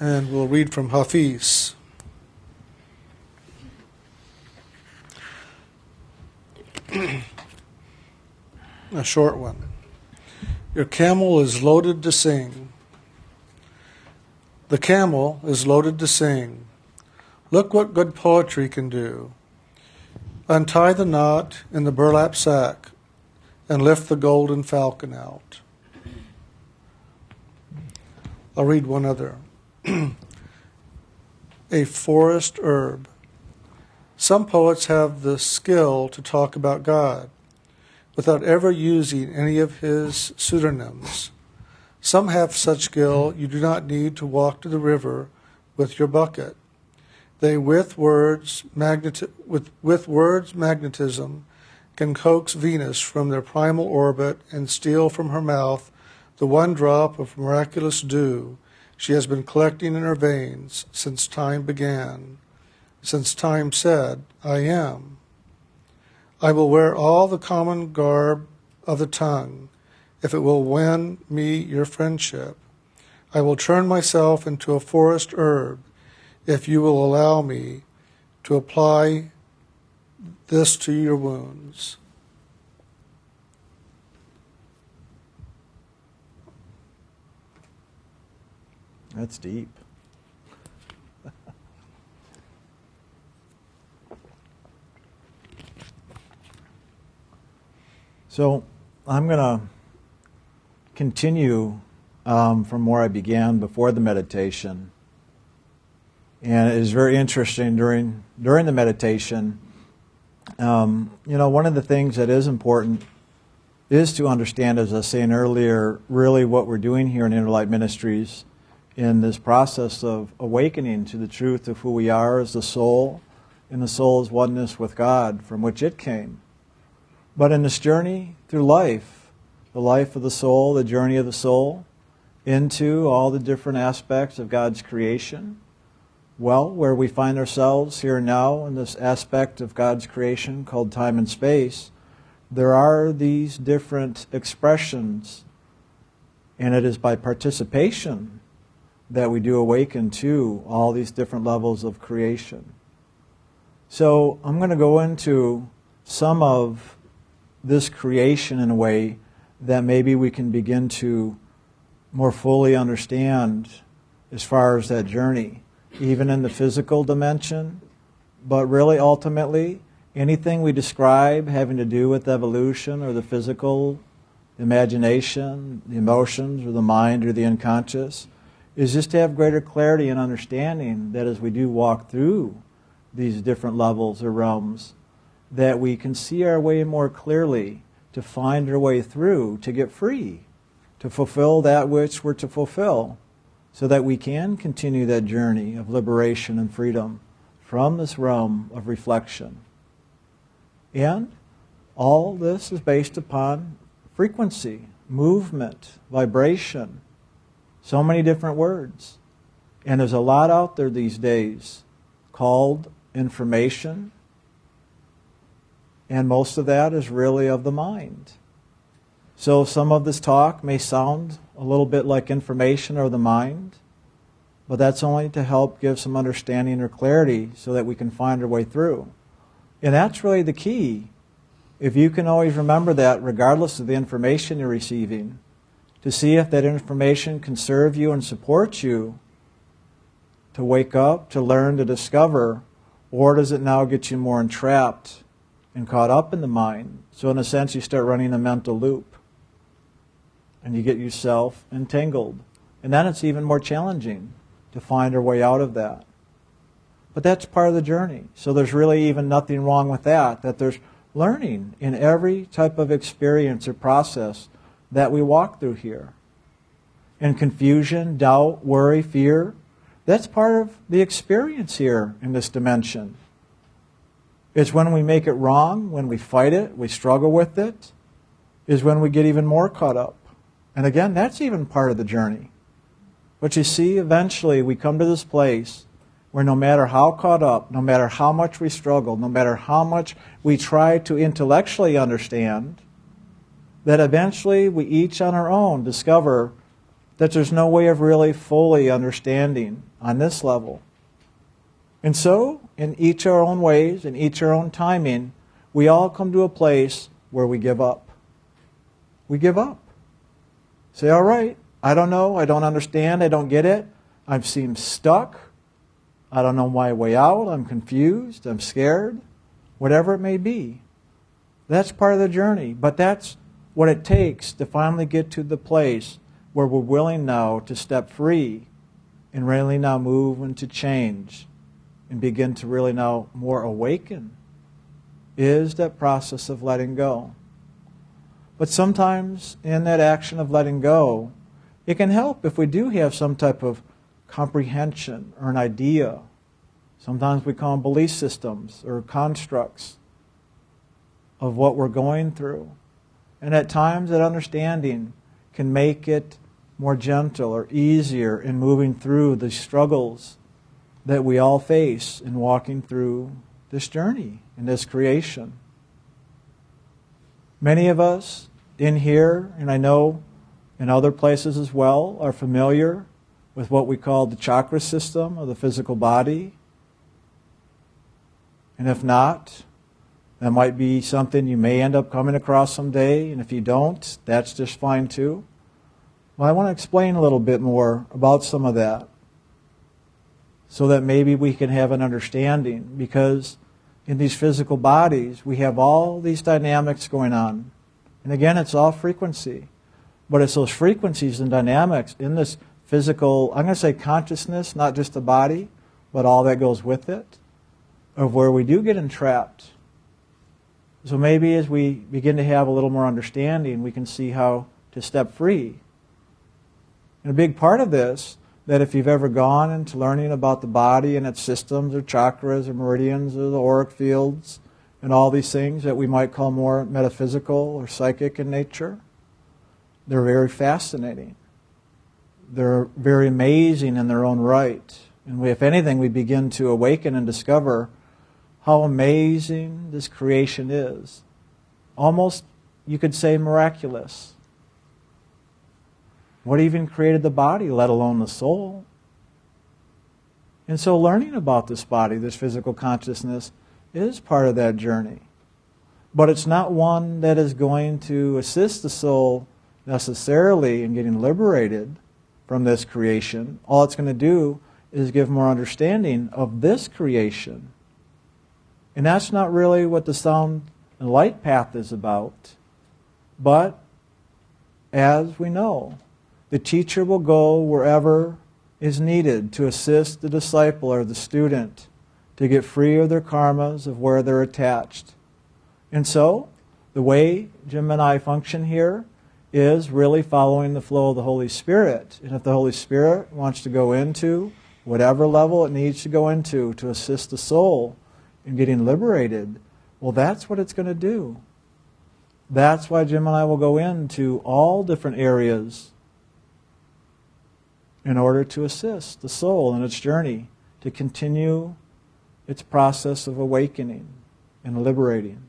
and we'll read from Hafiz. A short one. Your camel is loaded to sing. The camel is loaded to sing. Look what good poetry can do. Untie the knot in the burlap sack and lift the golden falcon out. I'll read one other. A forest herb. Some poets have the skill to talk about God without ever using any of his pseudonyms. Some have such skill you do not need to walk to the river with your bucket. They, with words, magneti- with, with words magnetism, can coax Venus from their primal orbit and steal from her mouth the one drop of miraculous dew she has been collecting in her veins since time began, since time said, I am. I will wear all the common garb of the tongue if it will win me your friendship. I will turn myself into a forest herb if you will allow me to apply this to your wounds. That's deep. so I'm going to continue um, from where I began before the meditation. And it is very interesting during, during the meditation. Um, you know, one of the things that is important is to understand, as I was saying earlier, really what we're doing here in Inner Light Ministries in this process of awakening to the truth of who we are as the soul and the soul's oneness with God from which it came. But in this journey through life, the life of the soul, the journey of the soul, into all the different aspects of God's creation, well, where we find ourselves here now in this aspect of God's creation called time and space, there are these different expressions, and it is by participation that we do awaken to all these different levels of creation. So I'm going to go into some of this creation in a way that maybe we can begin to more fully understand as far as that journey, even in the physical dimension, but really ultimately anything we describe having to do with evolution or the physical, the imagination, the emotions, or the mind or the unconscious is just to have greater clarity and understanding that as we do walk through these different levels or realms, that we can see our way more clearly to find our way through, to get free, to fulfill that which we're to fulfill, so that we can continue that journey of liberation and freedom from this realm of reflection. And all this is based upon frequency, movement, vibration, so many different words. And there's a lot out there these days called information, and most of that is really of the mind. So some of this talk may sound a little bit like information or the mind, but that's only to help give some understanding or clarity so that we can find our way through. And that's really the key. If you can always remember that, regardless of the information you're receiving, to see if that information can serve you and support you to wake up, to learn, to discover, or does it now get you more entrapped and caught up in the mind? So, in a sense, you start running a mental loop and you get yourself entangled. And then it's even more challenging to find our way out of that. But that's part of the journey. So, there's really even nothing wrong with that, that there's learning in every type of experience or process that we walk through here. And confusion, doubt, worry, fear, that's part of the experience here in this dimension. It's when we make it wrong, when we fight it, we struggle with it, is when we get even more caught up. And again, that's even part of the journey. But you see, eventually we come to this place where no matter how caught up, no matter how much we struggle, no matter how much we try to intellectually understand, that eventually we each on our own discover that there's no way of really fully understanding on this level. And so, in each our own ways, in each our own timing, we all come to a place where we give up. We give up. Say, all right, I don't know, I don't understand, I don't get it. I seem stuck. I don't know my way out. I'm confused. I'm scared. Whatever it may be. That's part of the journey. But that's what it takes to finally get to the place where we're willing now to step free and really now move into change and begin to really now more awaken is that process of letting go. But sometimes in that action of letting go, it can help if we do have some type of comprehension or an idea. Sometimes we call them belief systems or constructs of what we're going through. And at times, that understanding can make it more gentle or easier in moving through the struggles that we all face in walking through this journey, in this creation. Many of us in here, and I know in other places as well, are familiar with what we call the chakra system of the physical body. And if not, that might be something you may end up coming across someday, and if you don't, that's just fine too. Well, I want to explain a little bit more about some of that so that maybe we can have an understanding because in these physical bodies, we have all these dynamics going on. And again, it's all frequency. But it's those frequencies and dynamics in this physical, I'm going to say consciousness, not just the body, but all that goes with it, of where we do get entrapped. So maybe as we begin to have a little more understanding, we can see how to step free and a big part of this, that if you've ever gone into learning about the body and its systems or chakras or meridians or the auric fields and all these things that we might call more metaphysical or psychic in nature, they're very fascinating. They're very amazing in their own right. And we, if anything, we begin to awaken and discover how amazing this creation is. Almost, you could say, miraculous. What even created the body, let alone the soul? And so, learning about this body, this physical consciousness, is part of that journey. But it's not one that is going to assist the soul necessarily in getting liberated from this creation. All it's going to do is give more understanding of this creation. And that's not really what the sound and light path is about. But, as we know, the teacher will go wherever is needed to assist the disciple or the student to get free of their karmas of where they're attached. And so, the way Jim and I function here is really following the flow of the Holy Spirit. And if the Holy Spirit wants to go into whatever level it needs to go into to assist the soul in getting liberated, well, that's what it's going to do. That's why Jim and I will go into all different areas in order to assist the soul in its journey to continue its process of awakening and liberating.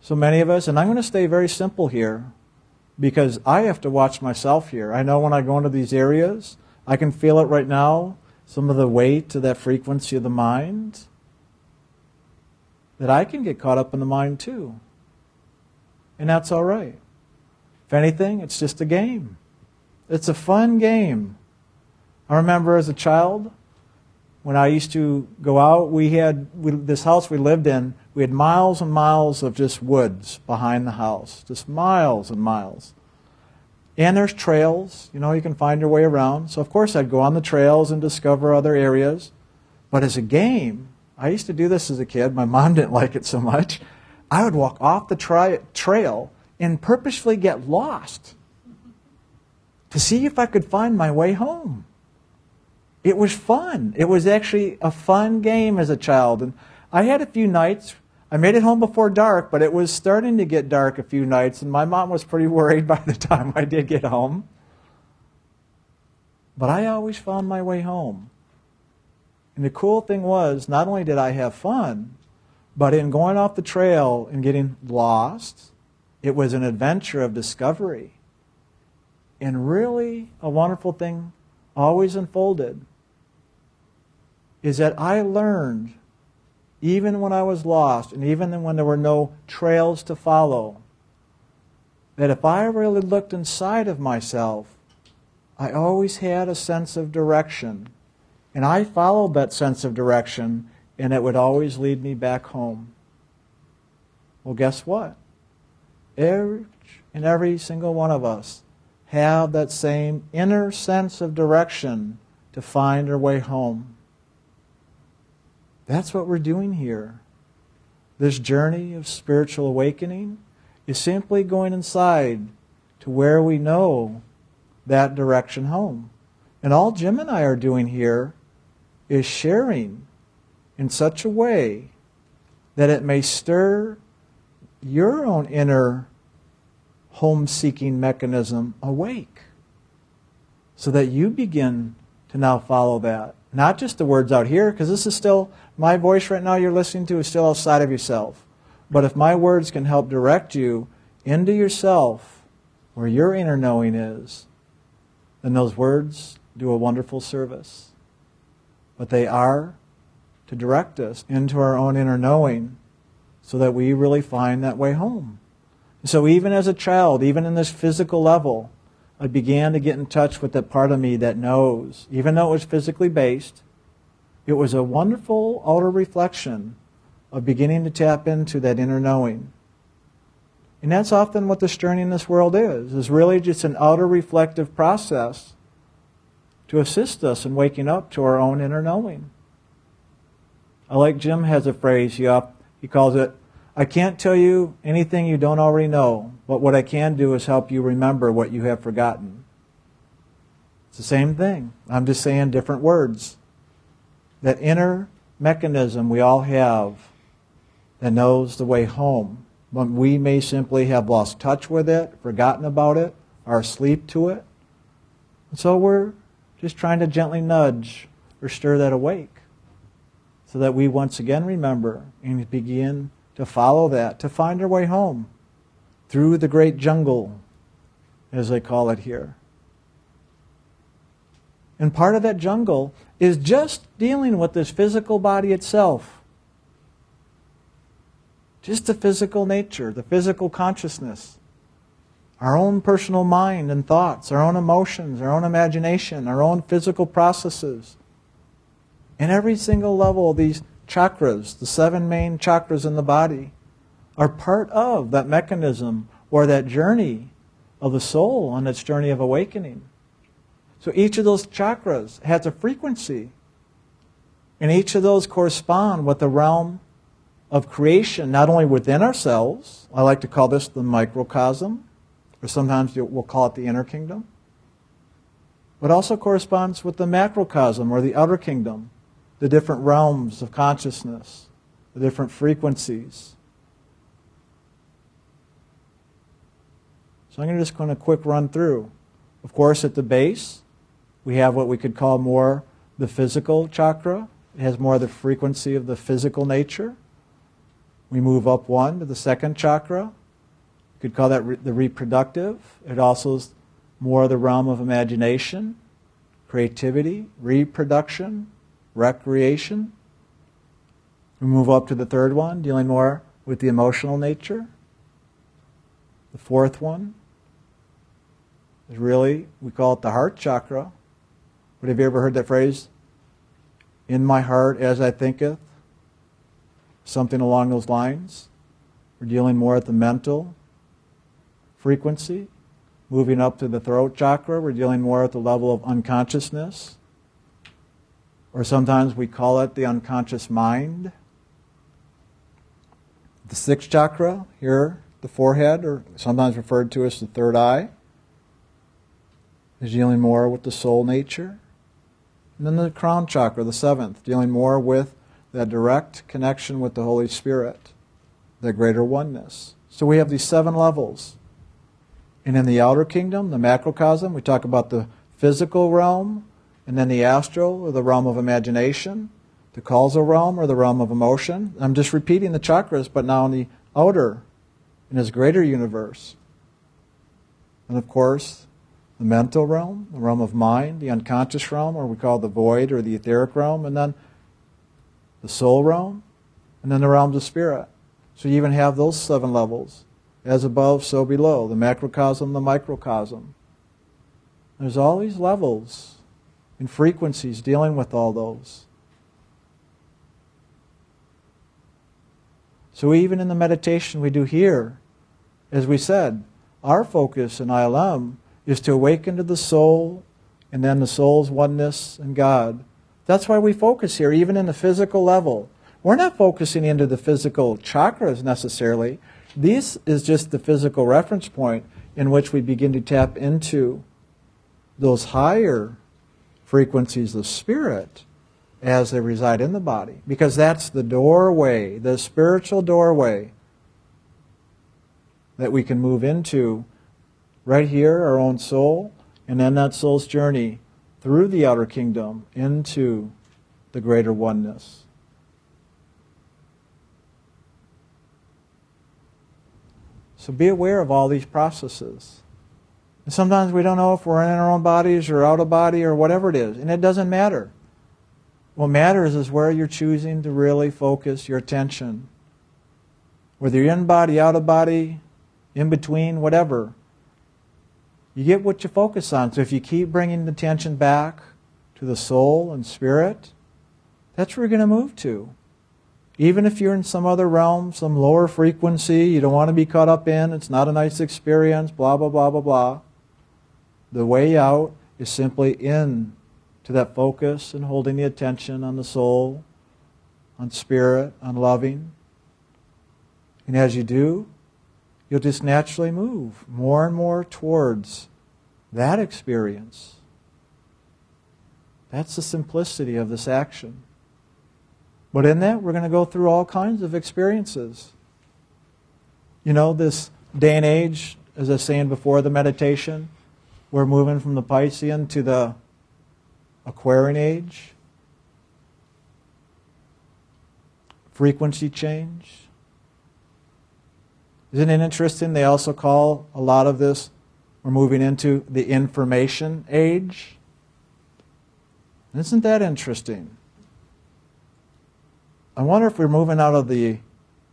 So many of us, and I'm going to stay very simple here because I have to watch myself here. I know when I go into these areas, I can feel it right now, some of the weight to that frequency of the mind, that I can get caught up in the mind too. And that's all right. If anything, it's just a game. It's a fun game. I remember as a child, when I used to go out, we had we, this house we lived in. We had miles and miles of just woods behind the house, just miles and miles. And there's trails, you know, you can find your way around. So, of course, I'd go on the trails and discover other areas. But as a game, I used to do this as a kid. My mom didn't like it so much. I would walk off the tri- trail and purposefully get lost to see if I could find my way home. It was fun. It was actually a fun game as a child. And I had a few nights. I made it home before dark, but it was starting to get dark a few nights, and my mom was pretty worried by the time I did get home. But I always found my way home. And the cool thing was, not only did I have fun, but in going off the trail and getting lost, it was an adventure of discovery. And really, a wonderful thing always unfolded is that I learned, even when I was lost, and even when there were no trails to follow, that if I really looked inside of myself, I always had a sense of direction. And I followed that sense of direction, and it would always lead me back home. Well, guess what? Every and every single one of us have that same inner sense of direction to find our way home. That's what we're doing here. This journey of spiritual awakening is simply going inside to where we know that direction home. And all Jim and I are doing here is sharing in such a way that it may stir your own inner home seeking mechanism awake so that you begin to now follow that. Not just the words out here, because this is still, my voice right now you're listening to is still outside of yourself. But if my words can help direct you into yourself, where your inner knowing is, then those words do a wonderful service. But they are to direct us into our own inner knowing so that we really find that way home. So even as a child, even in this physical level, I began to get in touch with that part of me that knows, even though it was physically based, it was a wonderful outer reflection of beginning to tap into that inner knowing. And that's often what this journey in this world is, is really just an outer reflective process to assist us in waking up to our own inner knowing. I like Jim has a phrase, he, he calls it I can't tell you anything you don't already know, but what I can do is help you remember what you have forgotten. It's the same thing. I'm just saying different words. That inner mechanism we all have that knows the way home. But we may simply have lost touch with it, forgotten about it, are asleep to it. And so we're just trying to gently nudge or stir that awake so that we once again remember and begin to follow that, to find our way home through the great jungle, as they call it here. And part of that jungle is just dealing with this physical body itself. Just the physical nature, the physical consciousness, our own personal mind and thoughts, our own emotions, our own imagination, our own physical processes. In every single level these chakras, the seven main chakras in the body, are part of that mechanism or that journey of the soul on its journey of awakening. So each of those chakras has a frequency. And each of those correspond with the realm of creation, not only within ourselves, I like to call this the microcosm, or sometimes we'll call it the inner kingdom, but also corresponds with the macrocosm or the outer kingdom, the different realms of consciousness, the different frequencies. So I'm going to just going to quick run through. Of course, at the base, we have what we could call more the physical chakra. It has more the frequency of the physical nature. We move up one to the second chakra. You could call that re- the reproductive. It also is more the realm of imagination, creativity, reproduction, recreation. We move up to the third one, dealing more with the emotional nature. The fourth one is really, we call it the heart chakra. But have you ever heard that phrase? In my heart as I thinketh? Something along those lines. We're dealing more at the mental frequency. Moving up to the throat chakra, we're dealing more at the level of unconsciousness or sometimes we call it the unconscious mind. The sixth chakra, here, the forehead, or sometimes referred to as the third eye, is dealing more with the soul nature. And then the crown chakra, the seventh, dealing more with that direct connection with the Holy Spirit, the greater oneness. So we have these seven levels. And in the outer kingdom, the macrocosm, we talk about the physical realm, and then the astral, or the realm of imagination, the causal realm, or the realm of emotion. I'm just repeating the chakras, but now in the outer, in his greater universe. And of course, the mental realm, the realm of mind, the unconscious realm, or we call the void or the etheric realm, and then the soul realm, and then the realms of spirit. So you even have those seven levels. As above, so below. The macrocosm, the microcosm. There's all these levels and frequencies dealing with all those. So even in the meditation we do here, as we said, our focus in ILM is to awaken to the soul and then the soul's oneness and God. That's why we focus here, even in the physical level. We're not focusing into the physical chakras necessarily. This is just the physical reference point in which we begin to tap into those higher frequencies of spirit as they reside in the body. Because that's the doorway, the spiritual doorway that we can move into right here, our own soul, and then that soul's journey through the outer kingdom into the greater oneness. So be aware of all these processes. And sometimes we don't know if we're in our own bodies or out of body or whatever it is, and it doesn't matter. What matters is where you're choosing to really focus your attention. Whether you're in body, out of body, in between, whatever. You get what you focus on. So if you keep bringing the attention back to the soul and spirit, that's where you're going to move to. Even if you're in some other realm, some lower frequency you don't want to be caught up in, it's not a nice experience, blah, blah, blah, blah, blah. The way out is simply in to that focus and holding the attention on the soul, on spirit, on loving. And as you do, you'll just naturally move more and more towards that experience. That's the simplicity of this action. But in that, we're going to go through all kinds of experiences. You know, this day and age, as I was saying before the meditation, we're moving from the Piscean to the Aquarian age. Frequency change. Isn't it interesting? They also call a lot of this, we're moving into the information age. Isn't that interesting? I wonder if we're moving out of the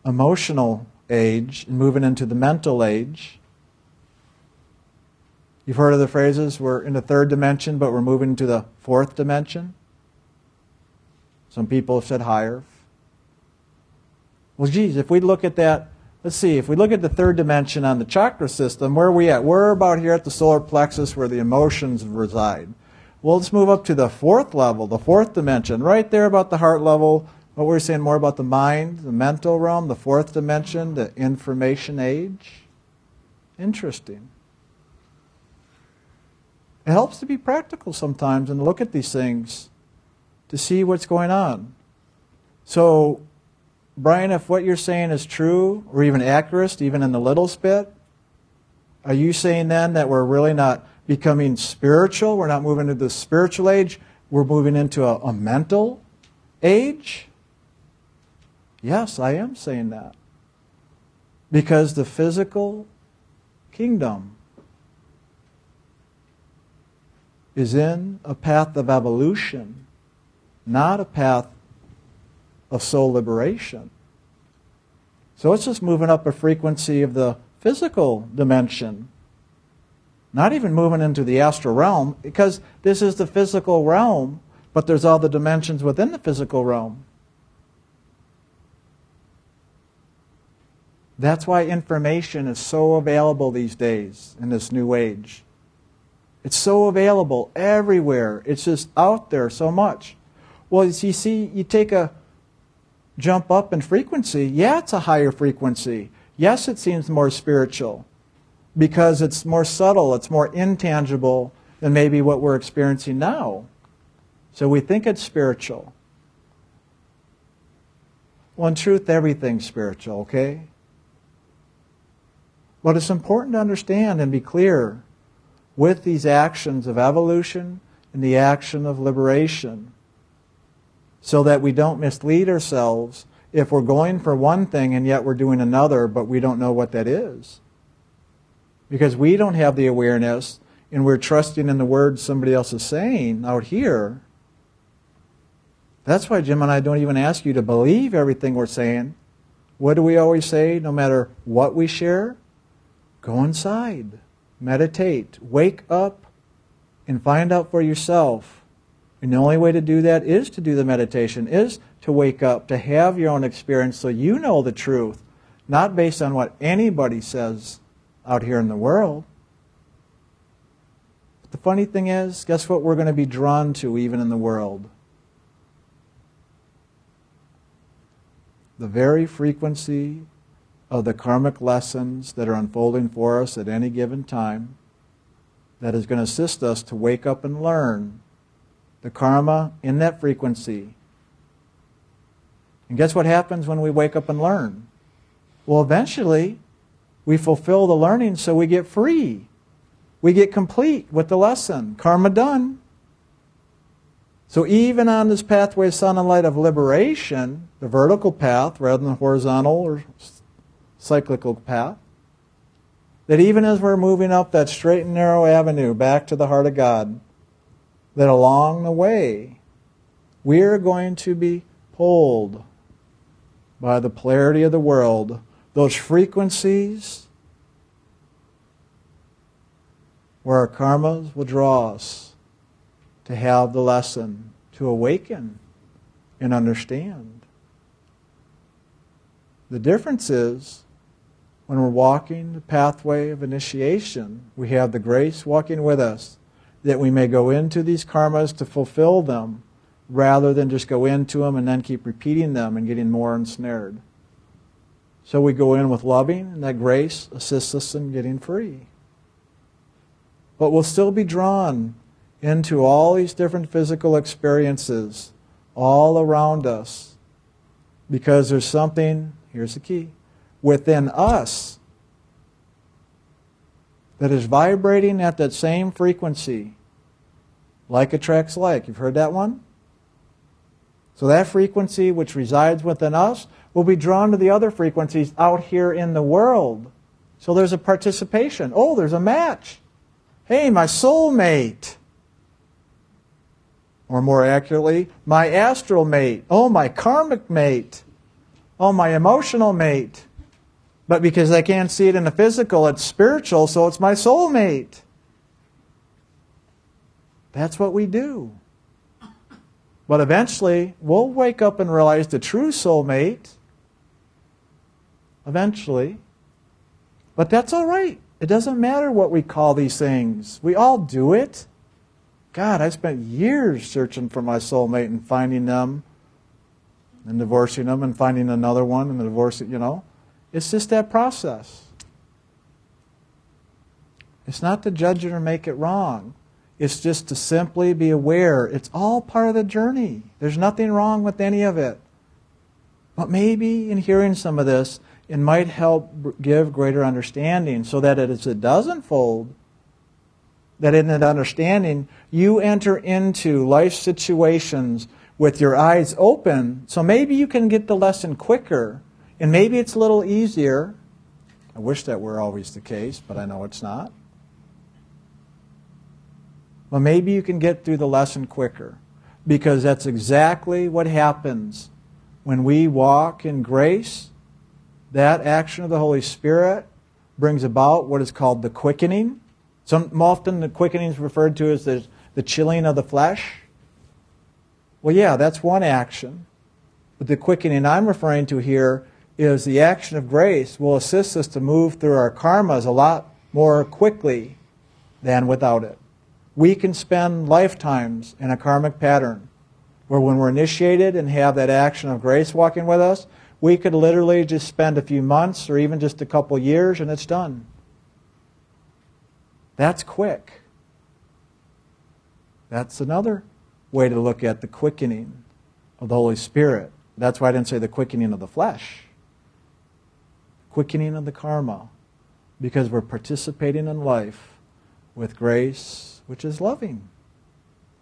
emotional age and moving into the mental age. You've heard of the phrases, we're in the third dimension, but we're moving to the fourth dimension. Some people have said higher. Well, geez, if we look at that Let's see, if we look at the third dimension on the chakra system, where are we at? We're about here at the solar plexus where the emotions reside. Well, let's move up to the fourth level, the fourth dimension, right there about the heart level. What we're saying more about the mind, the mental realm, the fourth dimension, the information age. Interesting. It helps to be practical sometimes and look at these things to see what's going on. So, Brian, if what you're saying is true or even accurate, even in the little bit, are you saying then that we're really not becoming spiritual? We're not moving into the spiritual age? We're moving into a, a mental age? Yes, I am saying that. Because the physical kingdom is in a path of evolution, not a path of soul liberation. So it's just moving up a frequency of the physical dimension. Not even moving into the astral realm, because this is the physical realm, but there's all the dimensions within the physical realm. That's why information is so available these days in this new age. It's so available everywhere. It's just out there so much. Well, you see, you take a jump up in frequency, yeah, it's a higher frequency. Yes, it seems more spiritual because it's more subtle, it's more intangible than maybe what we're experiencing now. So we think it's spiritual. Well, in truth, everything's spiritual, okay? But it's important to understand and be clear with these actions of evolution and the action of liberation so that we don't mislead ourselves if we're going for one thing and yet we're doing another, but we don't know what that is. Because we don't have the awareness and we're trusting in the words somebody else is saying out here, that's why Jim and I don't even ask you to believe everything we're saying. What do we always say? No matter what we share, go inside, meditate, wake up, and find out for yourself. And the only way to do that is to do the meditation, is to wake up, to have your own experience so you know the truth, not based on what anybody says out here in the world. But the funny thing is, guess what we're going to be drawn to even in the world? The very frequency of the karmic lessons that are unfolding for us at any given time that is going to assist us to wake up and learn the karma in that frequency. And guess what happens when we wake up and learn? Well, eventually, we fulfill the learning so we get free. We get complete with the lesson. Karma done. So even on this pathway, sound and light of liberation, the vertical path rather than the horizontal or cyclical path, that even as we're moving up that straight and narrow avenue back to the heart of God, that along the way, we're going to be pulled by the polarity of the world, those frequencies where our karmas will draw us to have the lesson, to awaken and understand. The difference is when we're walking the pathway of initiation, we have the grace walking with us that we may go into these karmas to fulfill them rather than just go into them and then keep repeating them and getting more ensnared. So we go in with loving, and that grace assists us in getting free. But we'll still be drawn into all these different physical experiences all around us because there's something, here's the key, within us that is vibrating at that same frequency. Like attracts like. You've heard that one? So that frequency which resides within us will be drawn to the other frequencies out here in the world. So there's a participation. Oh, there's a match. Hey, my soulmate. Or more accurately, my astral mate. Oh, my karmic mate. Oh, my emotional mate. But because I can't see it in the physical, it's spiritual, so it's my soulmate. That's what we do. But eventually, we'll wake up and realize the true soulmate. Eventually. But that's all right. It doesn't matter what we call these things. We all do it. God, I spent years searching for my soulmate and finding them and divorcing them and finding another one and divorcing, you know. It's just that process. It's not to judge it or make it wrong. It's just to simply be aware. It's all part of the journey. There's nothing wrong with any of it. But maybe in hearing some of this, it might help give greater understanding so that as it does unfold, that in that understanding, you enter into life situations with your eyes open. So maybe you can get the lesson quicker and maybe it's a little easier. I wish that were always the case, but I know it's not. Well, maybe you can get through the lesson quicker because that's exactly what happens when we walk in grace. That action of the Holy Spirit brings about what is called the quickening. Some, often the quickening is referred to as the, the chilling of the flesh. Well, yeah, that's one action. But the quickening I'm referring to here is the action of grace will assist us to move through our karmas a lot more quickly than without it. We can spend lifetimes in a karmic pattern where when we're initiated and have that action of grace walking with us, we could literally just spend a few months or even just a couple years and it's done. That's quick. That's another way to look at the quickening of the Holy Spirit. That's why I didn't say the quickening of the flesh quickening of the karma, because we're participating in life with grace, which is loving.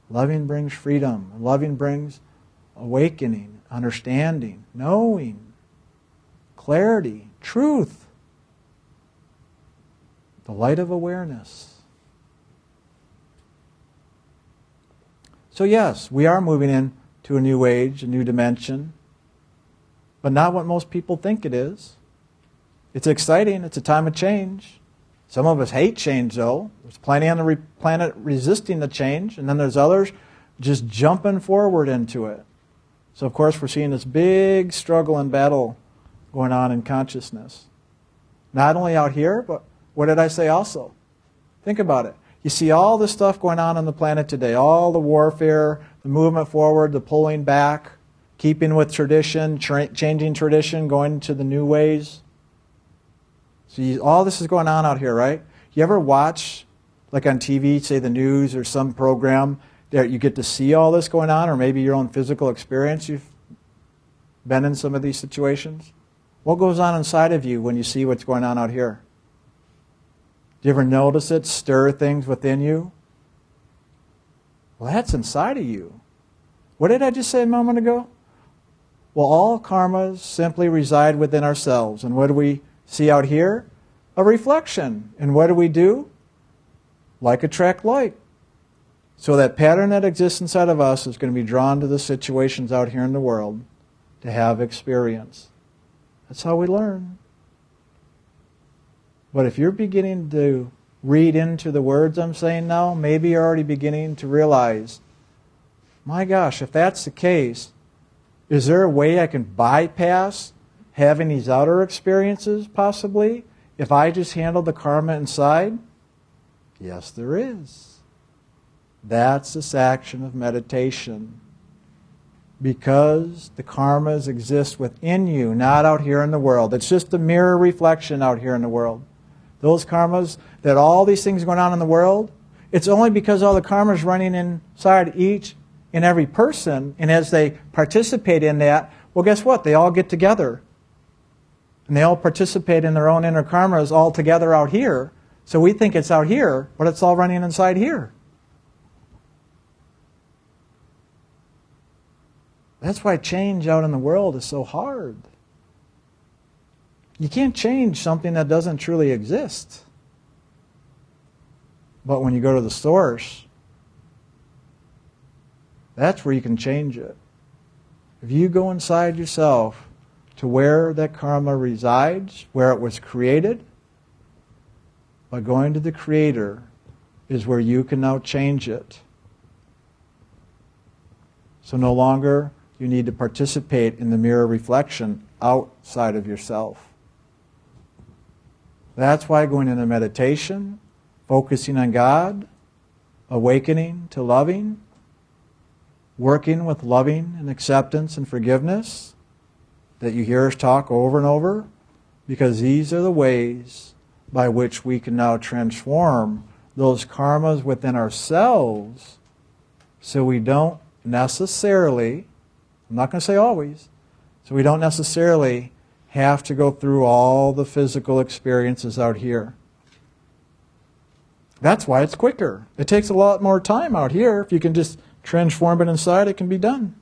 Loving brings freedom. Loving brings awakening, understanding, knowing, clarity, truth, the light of awareness. So, yes, we are moving into a new age, a new dimension, but not what most people think it is. It's exciting, it's a time of change. Some of us hate change, though. There's plenty on the re- planet resisting the change, and then there's others just jumping forward into it. So, of course, we're seeing this big struggle and battle going on in consciousness. Not only out here, but what did I say also? Think about it. You see all the stuff going on on the planet today, all the warfare, the movement forward, the pulling back, keeping with tradition, tra- changing tradition, going to the new ways. See, all this is going on out here, right? You ever watch, like on TV, say the news or some program, that you get to see all this going on, or maybe your own physical experience? You've been in some of these situations. What goes on inside of you when you see what's going on out here? Do you ever notice it stir things within you? Well, that's inside of you. What did I just say a moment ago? Well, all karmas simply reside within ourselves. And what do we see out here? A reflection. And what do we do? Like attract like. So that pattern that exists inside of us is going to be drawn to the situations out here in the world to have experience. That's how we learn. But if you're beginning to read into the words I'm saying now, maybe you're already beginning to realize, my gosh, if that's the case, is there a way I can bypass having these outer experiences possibly if I just handle the karma inside? Yes, there is. That's this action of meditation. Because the karmas exist within you, not out here in the world. It's just a mirror reflection out here in the world those karmas, that all these things going on in the world, it's only because all the karmas running inside each and every person, and as they participate in that, well, guess what? They all get together. And they all participate in their own inner karmas all together out here. So we think it's out here, but it's all running inside here. That's why change out in the world is so hard. You can't change something that doesn't truly exist. But when you go to the source, that's where you can change it. If you go inside yourself to where that karma resides, where it was created, by going to the Creator is where you can now change it. So no longer you need to participate in the mirror reflection outside of yourself. That's why going into meditation, focusing on God, awakening to loving, working with loving and acceptance and forgiveness that you hear us talk over and over, because these are the ways by which we can now transform those karmas within ourselves so we don't necessarily, I'm not going to say always, so we don't necessarily have to go through all the physical experiences out here. That's why it's quicker. It takes a lot more time out here. If you can just transform it inside, it can be done.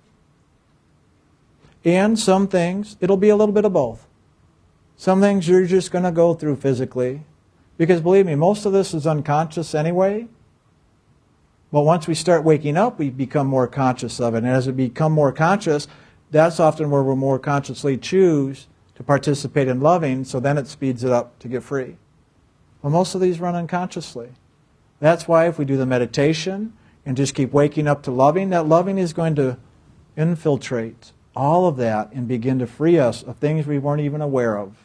And some things, it'll be a little bit of both. Some things you're just going to go through physically. Because believe me, most of this is unconscious anyway. But once we start waking up, we become more conscious of it. And as we become more conscious, that's often where we'll more consciously choose to participate in loving, so then it speeds it up to get free. Well, most of these run unconsciously. That's why if we do the meditation and just keep waking up to loving, that loving is going to infiltrate all of that and begin to free us of things we weren't even aware of.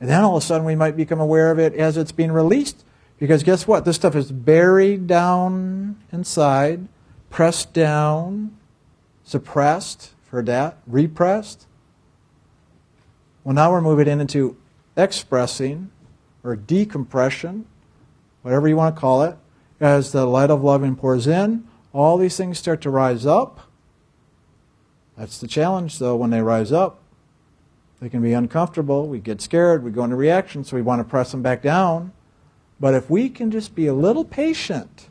And then all of a sudden we might become aware of it as it's being released. Because guess what? This stuff is buried down inside, pressed down, suppressed, for that, repressed. Well, now we're moving into expressing or decompression, whatever you want to call it. As the light of loving pours in, all these things start to rise up. That's the challenge, though, when they rise up. They can be uncomfortable. We get scared. We go into reaction, so we want to press them back down. But if we can just be a little patient